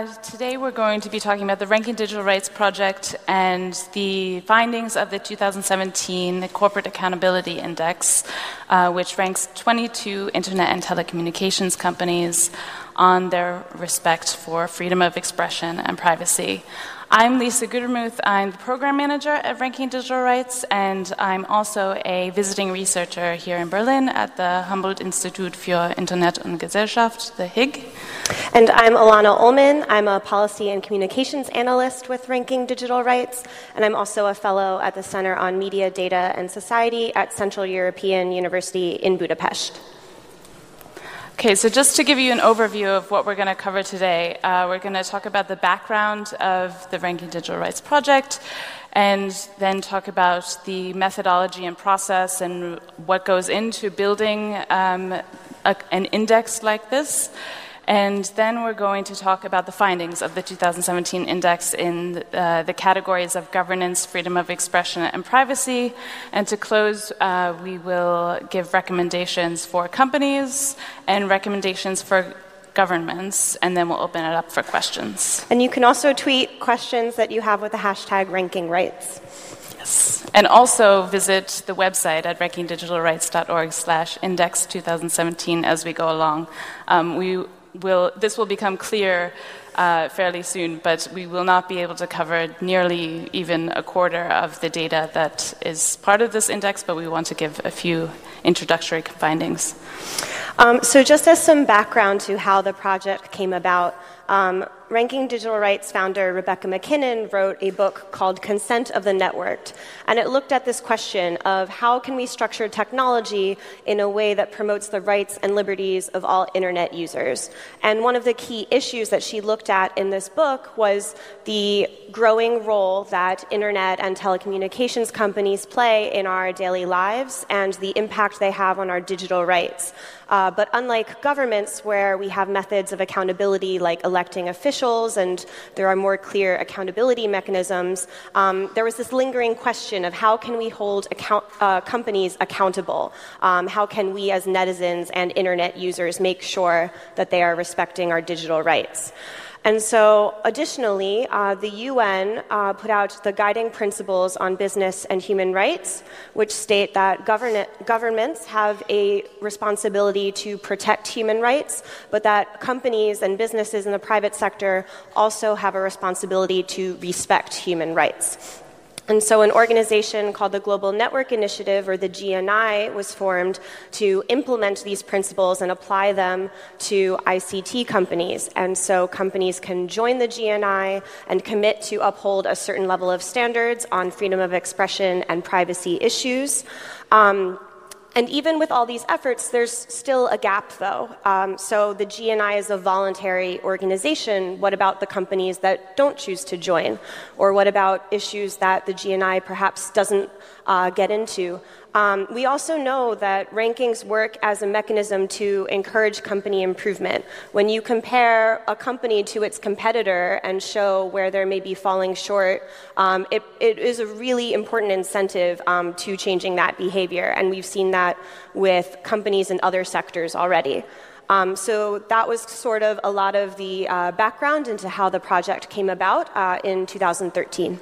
Uh, today we're going to be talking about the Ranking Digital Rights Project and the findings of the 2017 Corporate Accountability Index, uh, which ranks 22 internet and telecommunications companies on their respect for freedom of expression and privacy. I'm Lisa Gutermuth. I'm the program manager at Ranking Digital Rights, and I'm also a visiting researcher here in Berlin at the Humboldt Institut für Internet und Gesellschaft, the HIIG. And I'm Ilana Ullman. I'm a policy and communications analyst with Ranking Digital Rights, and I'm also a fellow at the Center on Media, Data, and Society at Central European University in Budapest. Okay, so just to give you an overview of what we're going to cover today, uh, we're going to talk about the background of the Ranking Digital Rights Project and then talk about the methodology and process and what goes into building um, a, an index like this. And then we're going to talk about the findings of the 2017 index in uh, the categories of governance, freedom of expression, and privacy. And to close, uh, we will give recommendations for companies and recommendations for governments, and then we'll open it up for questions. And you can also tweet questions that you have with the hashtag ranking rights. Yes. And also visit the website at rankingdigitalrights.org slash index 2017 as we go along. Um, we will, this will become clear uh, fairly soon, but we will not be able to cover nearly even a quarter of the data that is part of this index, but we want to give a few introductory findings. Um, so, just as some background to how the project came about, um, Ranking Digital Rights founder Rebecca MacKinnon wrote a book called Consent of the Networked, and it looked at this question of how can we structure technology in a way that promotes the rights and liberties of all internet users. And one of the key issues that she looked at in this book was the growing role that internet and telecommunications companies play in our daily lives and the impact they have on our digital rights. Uh, but unlike governments, where we have methods of accountability like electing officials and there are more clear accountability mechanisms, um, there was this lingering question of how can we hold account, uh, companies accountable? Um, how can we, as netizens and internet users, make sure that they are respecting our digital rights? And so, additionally, uh, the UN uh, put out the guiding principles on business and human rights, which state that govern- governments have a responsibility to protect human rights, but that companies and businesses in the private sector also have a responsibility to respect human rights. And so, an organization called the Global Network Initiative, or the GNI, was formed to implement these principles and apply them to ICT companies. And so, companies can join the GNI and commit to uphold a certain level of standards on freedom of expression and privacy issues. Um, and even with all these efforts, there's still a gap, though. Um, so the GNI is a voluntary organization. What about the companies that don't choose to join? Or what about issues that the GNI perhaps doesn't uh, get into? Um, we also know that rankings work as a mechanism to encourage company improvement. When you compare a company to its competitor and show where they may be falling short, um, it, it is a really important incentive um, to changing that behavior. And we've seen that with companies in other sectors already. Um, so that was sort of a lot of the uh, background into how the project came about uh, in 2013.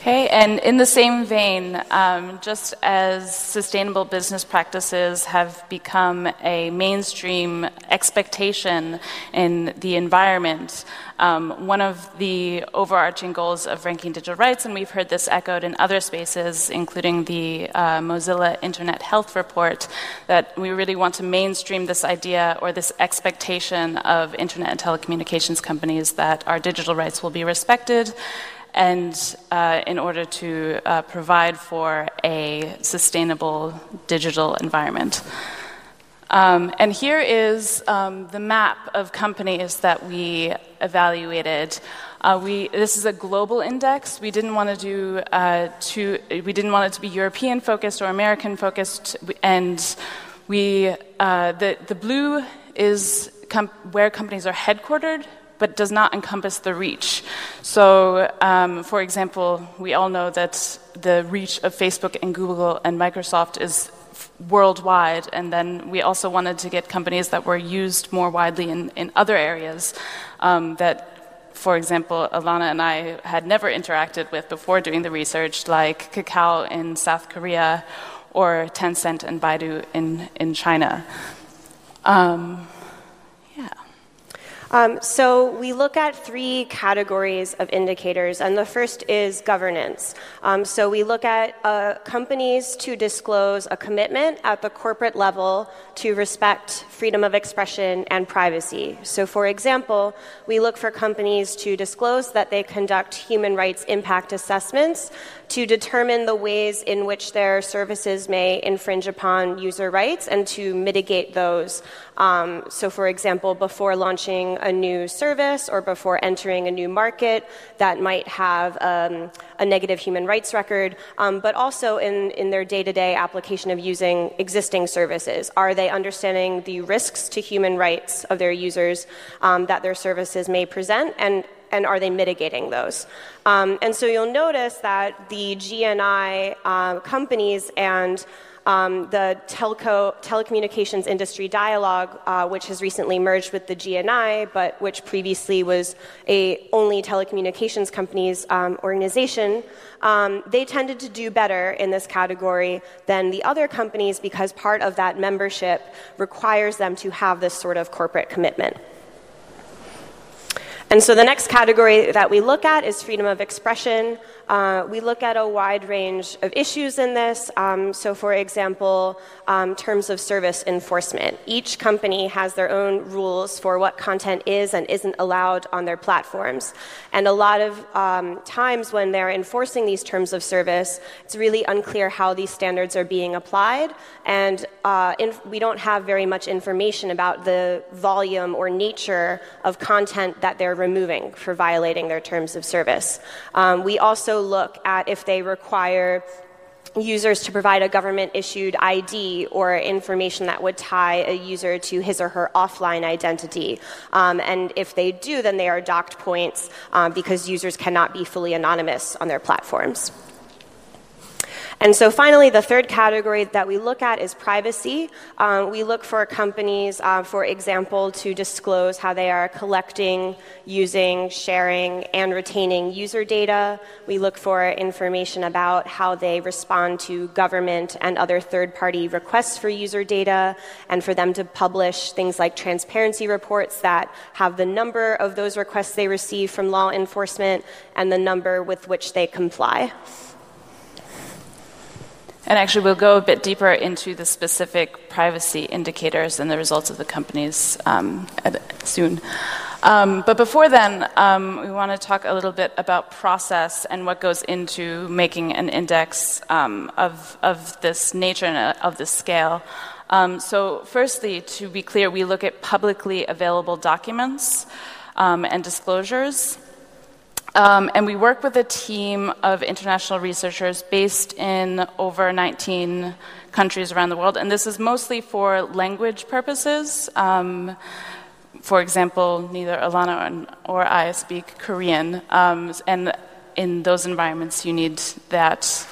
Okay, and in the same vein, um, just as sustainable business practices have become a mainstream expectation in the environment, um, one of the overarching goals of ranking digital rights, and we've heard this echoed in other spaces, including the uh, Mozilla Internet Health Report, that we really want to mainstream this idea or this expectation of internet and telecommunications companies that our digital rights will be respected and uh, in order to uh, provide for a sustainable digital environment. Um, and here is um, the map of companies that we evaluated. Uh, we, this is a global index. We didn't want to do uh, to, we didn't want it to be European focused or American focused, and we uh, the the blue is com- where companies are headquartered but does not encompass the reach. So, um, for example, we all know that the reach of Facebook and Google and Microsoft is worldwide. And then we also wanted to get companies that were used more widely in, in other areas um, that, for example, Ilana and I had never interacted with before doing the research, like Kakao in South Korea or Tencent and Baidu in, in China. Um, um, so we look at three categories of indicators, and the first is governance. Um, so we look at uh, companies to disclose a commitment at the corporate level to respect freedom of expression and privacy. So, for example, we look for companies to disclose that they conduct human rights impact assessments to determine the ways in which their services may infringe upon user rights and to mitigate those. Um, so, for example, before launching a new service or before entering a new market that might have um, a negative human rights record, um, but also in, in their day to day application of using existing services. Are they understanding the risks to human rights of their users um, that their services may present? And and are they mitigating those? Um, and so you'll notice that the GNI uh, companies and um, the telco, telecommunications industry dialogue, uh, which has recently merged with the GNI, but which previously was a only telecommunications companies um, organization, um, they tended to do better in this category than the other companies because part of that membership requires them to have this sort of corporate commitment. And so the next category that we look at is freedom of expression. Uh, we look at a wide range of issues in this. Um, so, for example, um, terms of service enforcement. Each company has their own rules for what content is and isn't allowed on their platforms. And a lot of um, times when they're enforcing these terms of service, it's really unclear how these standards are being applied. And uh, inf- we don't have very much information about the volume or nature of content that they're removing for violating their terms of service. Um, we also look at if they require users to provide a government issued ID or information that would tie a user to his or her offline identity. Um, and if they do, then they are docked points um, because users cannot be fully anonymous on their platforms. And so, finally, the third category that we look at is privacy. Um, we look for companies, uh, for example, to disclose how they are collecting, using, sharing, and retaining user data. We look for information about how they respond to government and other third party requests for user data, and for them to publish things like transparency reports that have the number of those requests they receive from law enforcement and the number with which they comply. And actually, we'll go a bit deeper into the specific privacy indicators and the results of the companies um, soon. Um, but before then, um, we want to talk a little bit about process and what goes into making an index um, of, of this nature and uh, of this scale. Um, so, firstly, to be clear, we look at publicly available documents um, and disclosures. Um, and we work with a team of international researchers based in over 19 countries around the world. And this is mostly for language purposes. Um, for example, neither Ilana or I speak Korean. Um, and in those environments, you need that,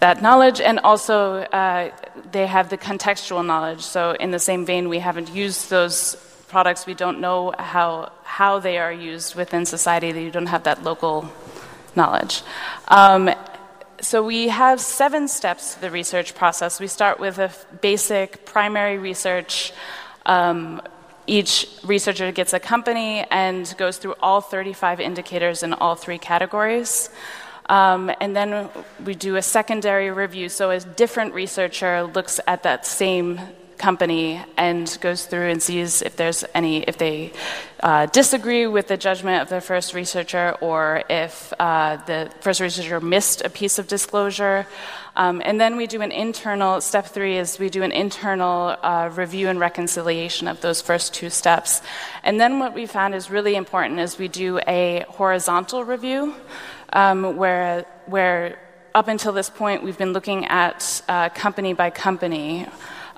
that knowledge. And also, uh, they have the contextual knowledge. So, in the same vein, we haven't used those products, we don't know how, how they are used within society, that you don't have that local knowledge. Um, so we have seven steps to the research process. We start with a basic primary research. Um, each researcher gets a company and goes through all 35 indicators in all three categories. Um, and then we do a secondary review. So a different researcher looks at that same company and goes through and sees if there's any if they uh, disagree with the judgment of the first researcher or if uh, the first researcher missed a piece of disclosure. Um, and then we do an internal step three is we do an internal uh, review and reconciliation of those first two steps. And then what we found is really important is we do a horizontal review um, where where up until this point we've been looking at uh, company by company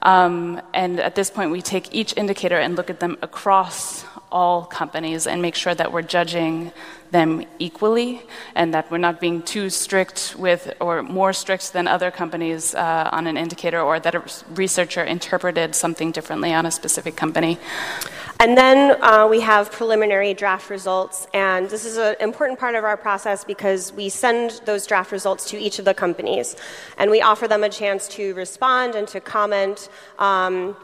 Um, and at this point, we take each indicator and look at them across all companies and make sure that we're judging them equally and that we're not being too strict with or more strict than other companies uh, on an indicator or that a researcher interpreted something differently on a specific company. And then uh, we have preliminary draft results, and this is an important part of our process because we send those draft results to each of the companies, and we offer them a chance to respond and to comment. Um,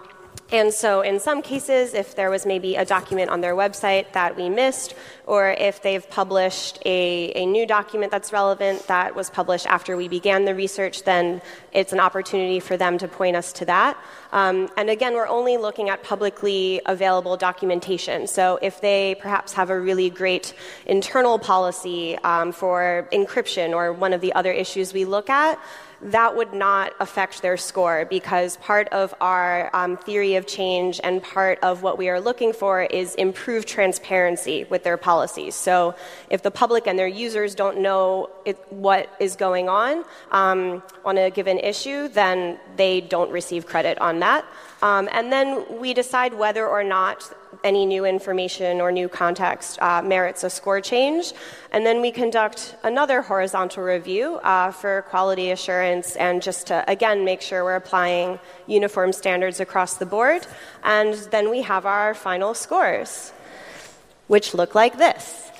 and so, in some cases, if there was maybe a document on their website that we missed, or if they've published a, a, new document that's relevant that was published after we began the research, then it's an opportunity for them to point us to that. Um, and again, we're only looking at publicly available documentation. So, if they perhaps have a really great internal policy um, for encryption or one of the other issues we look at, that would not affect their score because part of our um, theory of change and part of what we are looking for is improved transparency with their policies. So if the public and their users don't know it, what is going on um, on a given issue, then they don't receive credit on that. Um, and then we decide whether or not any new information or new context uh, merits a score change. And then we conduct another horizontal review uh, for quality assurance and just to, again, make sure we're applying uniform standards across the board. And then we have our final scores, which look like this.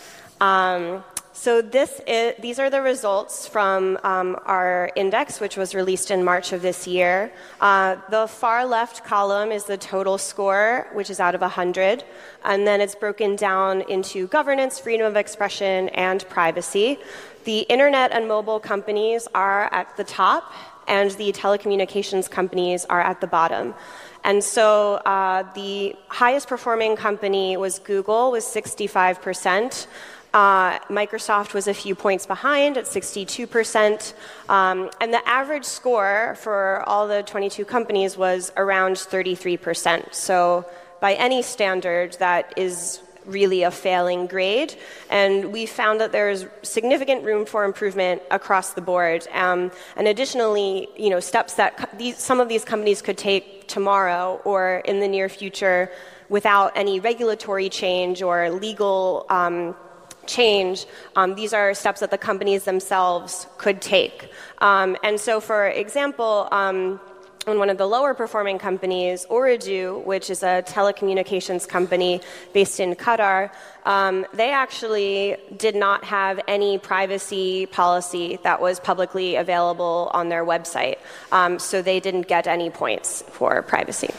Um, so this is, these are the results from um, our index, which was released in March of this year. Uh, the far left column is the total score, which is out of 100, and then it's broken down into governance, freedom of expression, and privacy. The internet and mobile companies are at the top, and the telecommunications companies are at the bottom. And so uh, the highest performing company was Google, with 65 percent. Uh, Microsoft was a few points behind at 62%. Um, and the average score for all the 22 companies was around 33%. So, by any standard, that is really a failing grade. And we found that there's significant room for improvement across the board. Um, and additionally, you know, steps that co- these, some of these companies could take tomorrow or in the near future without any regulatory change or legal. Um, change, um, these are steps that the companies themselves could take. Um, and so, for example, in one of the lower performing companies, Ooredoo, which is a telecommunications company based in Qatar, um, they actually did not have any privacy policy that was publicly available on their website. Um, so they didn't get any points for privacy.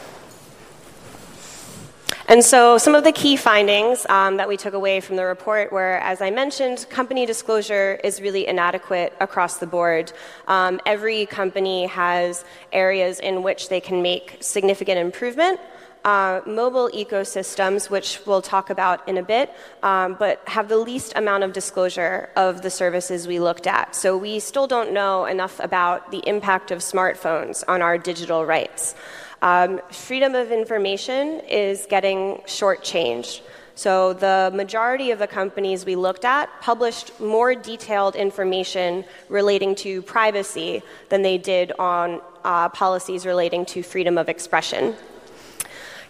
And so, some of the key findings um, that we took away from the report were, as I mentioned, company disclosure is really inadequate across the board. Um, every company has areas in which they can make significant improvement. Uh, mobile ecosystems, which we'll talk about in a bit, um, but have the least amount of disclosure of the services we looked at. So we still don't know enough about the impact of smartphones on our digital rights. Um, freedom of information is getting shortchanged. So, the majority of the companies we looked at published more detailed information relating to privacy than they did on uh, policies relating to freedom of expression.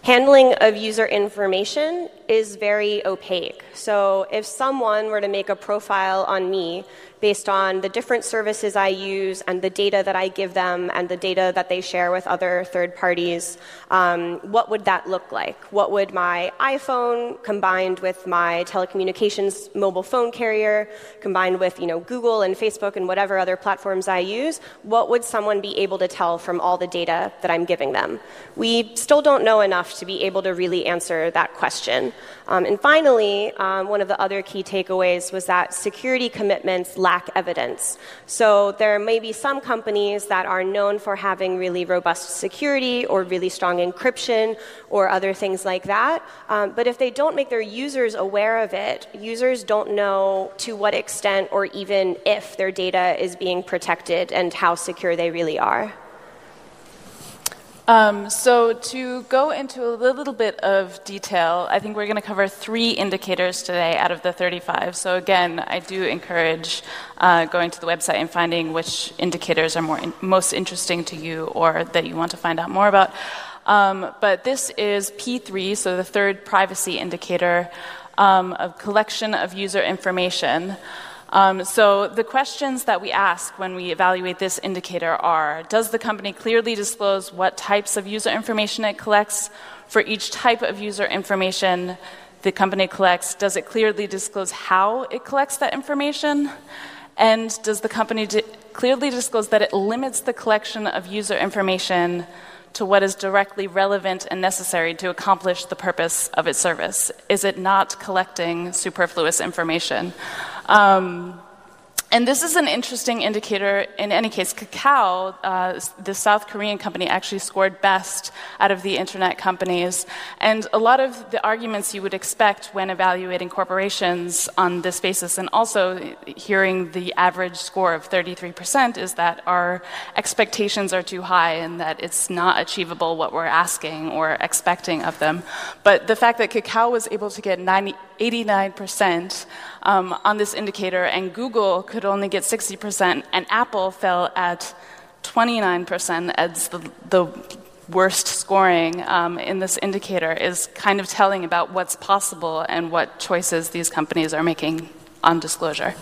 Handling of user information is very opaque. So, if someone were to make a profile on me based on the different services I use and the data that I give them and the data that they share with other third parties, um, what would that look like? What would my iPhone combined with my telecommunications mobile phone carrier, combined with you know Google and Facebook and whatever other platforms I use, what would someone be able to tell from all the data that I'm giving them? We still don't know enough to be able to really answer that question. Um, and finally, um, one of the other key takeaways was that security commitments lack evidence. So there may be some companies that are known for having really robust security or really strong encryption or other things like that. Um, but if they don't make their users aware of it, users don't know to what extent or even if their data is being protected and how secure they really are. Um, so, to go into a little bit of detail, I think we're going to cover three indicators today out of the 35. So, again, I do encourage uh, going to the website and finding which indicators are more in, most interesting to you or that you want to find out more about. Um, but this is P3, so the third privacy indicator um, of collection of user information. Um, so, the questions that we ask when we evaluate this indicator are Does the company clearly disclose what types of user information it collects? For each type of user information the company collects, does it clearly disclose how it collects that information? And does the company di- clearly disclose that it limits the collection of user information to what is directly relevant and necessary to accomplish the purpose of its service? Is it not collecting superfluous information? Um, and this is an interesting indicator. In any case, Kakao, uh, the South Korean company, actually scored best out of the internet companies. And a lot of the arguments you would expect when evaluating corporations on this basis, and also hearing the average score of 33%, is that our expectations are too high and that it's not achievable what we're asking or expecting of them. But the fact that Kakao was able to get 90, 89% um, on this indicator, and Google could only get 60%, and Apple fell at 29% as the, the worst scoring um, in this indicator, is kind of telling about what's possible and what choices these companies are making on disclosure.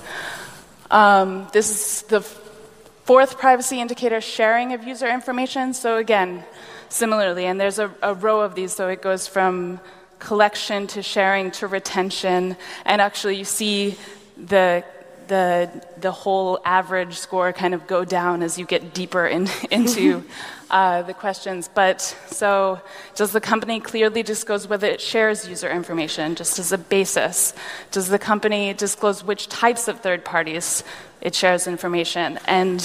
Um, this is the fourth privacy indicator sharing of user information. So, again, similarly, and there's a, a row of these, so it goes from collection to sharing to retention, and actually you see the the the whole average score kind of go down as you get deeper in, into uh, the questions. But so, does the company clearly disclose whether it shares user information, just as a basis? Does the company disclose which types of third parties it shares information? And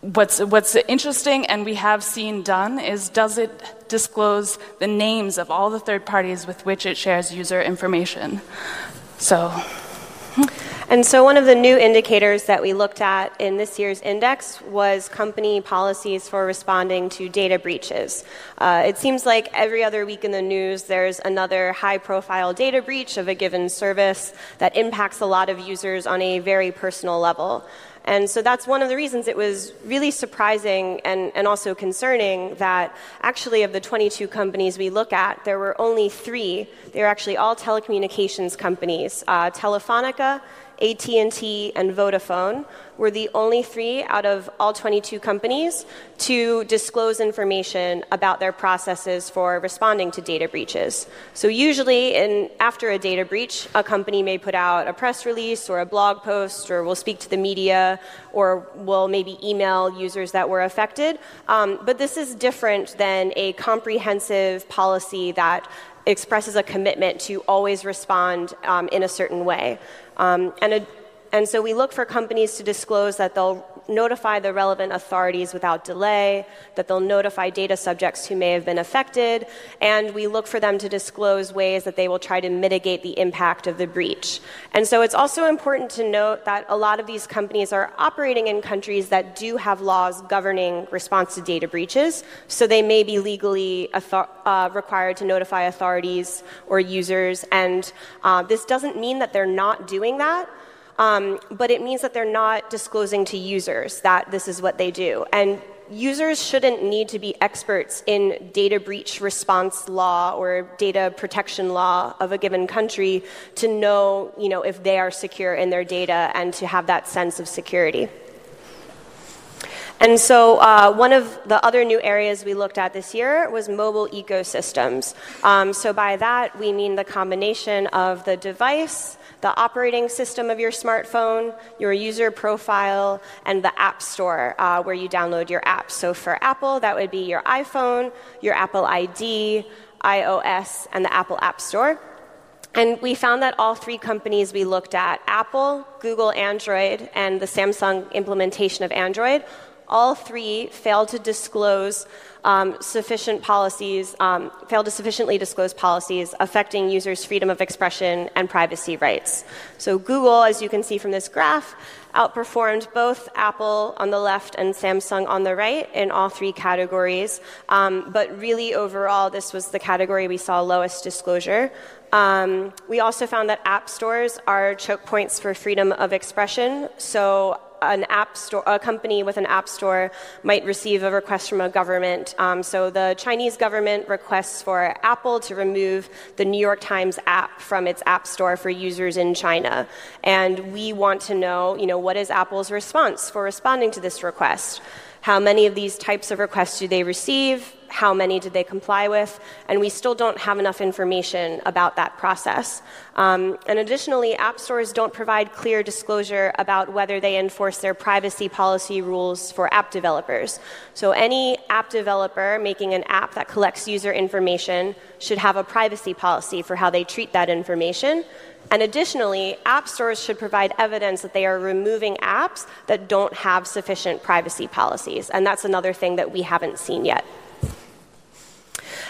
what's, what's interesting and we have seen done is does it disclose the names of all the third parties with which it shares user information? So. And so, one of the new indicators that we looked at in this year's index was company policies for responding to data breaches. Uh, it seems like every other week in the news, there's another high profile data breach of a given service that impacts a lot of users on a very personal level. And so that's one of the reasons it was really surprising and, and also concerning that actually, of the 22 companies we look at, there were only three. They were actually all telecommunications companies uh, Telefonica, AT&T, and Vodafone were the only three out of all 22 companies to disclose information about their processes for responding to data breaches. So usually in, after a data breach, a company may put out a press release or a blog post or will speak to the media or will maybe email users that were affected. Um, but this is different than a comprehensive policy that expresses a commitment to always respond um, in a certain way. Um, and, a, and so we look for companies to disclose that they'll notify the relevant authorities without delay, that they'll notify data subjects who may have been affected, and we look for them to disclose ways that they will try to mitigate the impact of the breach. And so it's also important to note that a lot of these companies are operating in countries that do have laws governing response to data breaches, so they may be legally author- uh, required to notify authorities or users, and uh, this doesn't mean that they're not doing that. Um, but it means that they're not disclosing to users that this is what they do. And users shouldn't need to be experts in data breach response law or data protection law of a given country to know, you know, if they are secure in their data and to have that sense of security. And so, uh, one of the other new areas we looked at this year was mobile ecosystems. Um, so, by that, we mean the combination of the device, the operating system of your smartphone, your user profile, and the App Store uh, where you download your apps. So, for Apple, that would be your iPhone, your Apple ID, iOS, and the Apple App Store. And we found that all three companies we looked at Apple, Google Android, and the Samsung implementation of Android all three failed to disclose um, sufficient policies, um, failed to sufficiently disclose policies affecting users' freedom of expression and privacy rights. So, Google, as you can see from this graph, outperformed both Apple on the left and Samsung on the right in all three categories. Um, but really, overall, this was the category we saw lowest disclosure. Um, we also found that app stores are choke points for freedom of expression. So an app store, a company with an app store might receive a request from a government. Um, so the Chinese government requests for Apple to remove the New York Times app from its app store for users in China. And we want to know, you know, what is Apple's response for responding to this request? How many of these types of requests do they receive? How many did they comply with? And we still don't have enough information about that process. Um, and additionally, app stores don't provide clear disclosure about whether they enforce their privacy policy rules for app developers. So, any app developer making an app that collects user information should have a privacy policy for how they treat that information. And additionally, app stores should provide evidence that they are removing apps that don't have sufficient privacy policies. And that's another thing that we haven't seen yet.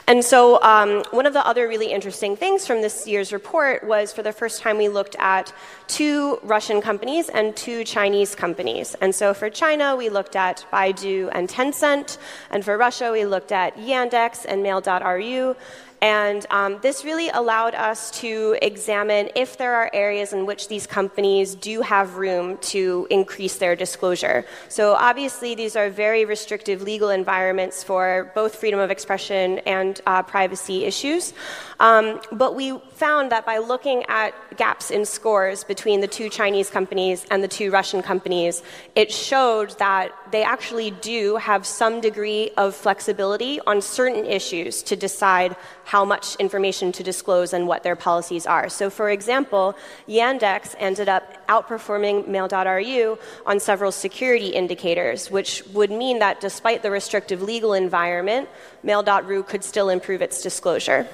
And so, um, one of the other really interesting things from this year's report was for the first time we looked at two Russian companies and two Chinese companies. And so, for China, we looked at Baidu and Tencent, and for Russia, we looked at Yandex and Mail.ru. And um, this really allowed us to examine if there are areas in which these companies do have room to increase their disclosure. So, obviously, these are very restrictive legal environments for both freedom of expression and uh, privacy issues. Um, but we found that by looking at gaps in scores between the two Chinese companies and the two Russian companies, it showed that they actually do have some degree of flexibility on certain issues to decide how much information to disclose and what their policies are. So, for example, Yandex ended up outperforming Mail.ru on several security indicators, which would mean that despite the restrictive legal environment, Mail.ru could still improve its disclosure.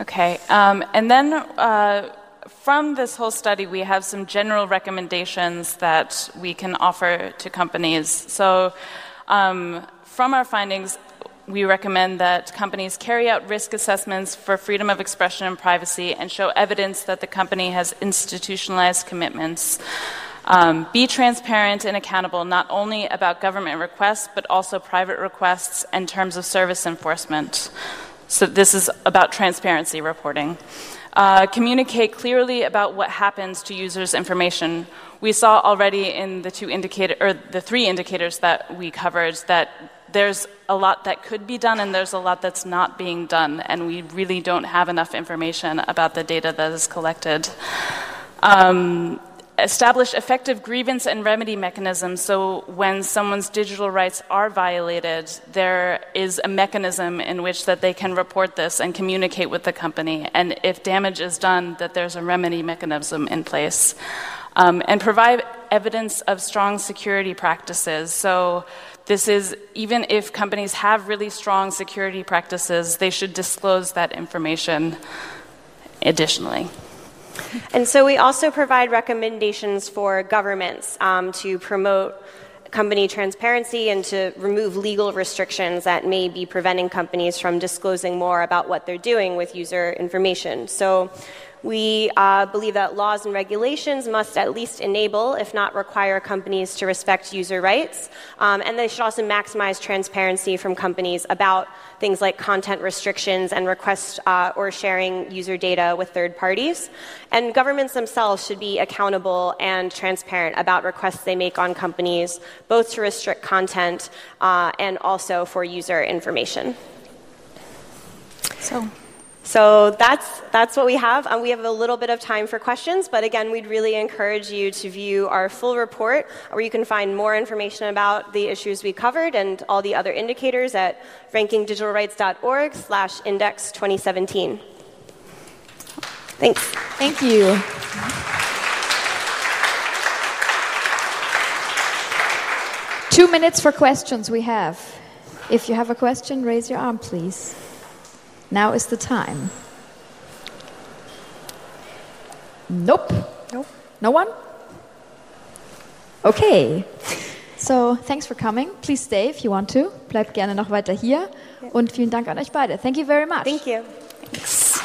Okay, um, and then uh, from this whole study, we have some general recommendations that we can offer to companies. So, um, from our findings, we recommend that companies carry out risk assessments for freedom of expression and privacy and show evidence that the company has institutionalized commitments. Um, be transparent and accountable not only about government requests, but also private requests and terms of service enforcement. So, this is about transparency reporting. Uh, communicate clearly about what happens to users' information. We saw already in the two indicator or the three indicators that we covered that there's a lot that could be done and there's a lot that's not being done, and we really don't have enough information about the data that is collected. Um, establish effective grievance and remedy mechanisms so when someone's digital rights are violated there is a mechanism in which that they can report this and communicate with the company. And if damage is done that there's a remedy mechanism in place um, and provide evidence of strong security practices. So this is even if companies have really strong security practices they should disclose that information additionally and so we also provide recommendations for governments um, to promote company transparency and to remove legal restrictions that may be preventing companies from disclosing more about what they're doing with user information. So we uh, believe that laws and regulations must at least enable, if not require, companies to respect user rights. Um, and they should also maximize transparency from companies about things like content restrictions and requests uh, or sharing user data with third parties. And governments themselves should be accountable and transparent about requests they make on companies, both to restrict content uh, and also for user information. So. So that's, that's what we have. Um, we have a little bit of time for questions, but again, we'd really encourage you to view our full report where you can find more information about the issues we covered and all the other indicators at rankingdigitalrights.org slash index 2017. Thanks. Thank you. Two minutes for questions we have. If you have a question, raise your arm, please. Now is the time. Nope. Nope. No one? Okay. So, thanks for coming. Please stay if you want to. Bleibt gerne noch weiter hier. Und vielen Dank an euch beide. Thank you very much. Thank you. Thanks.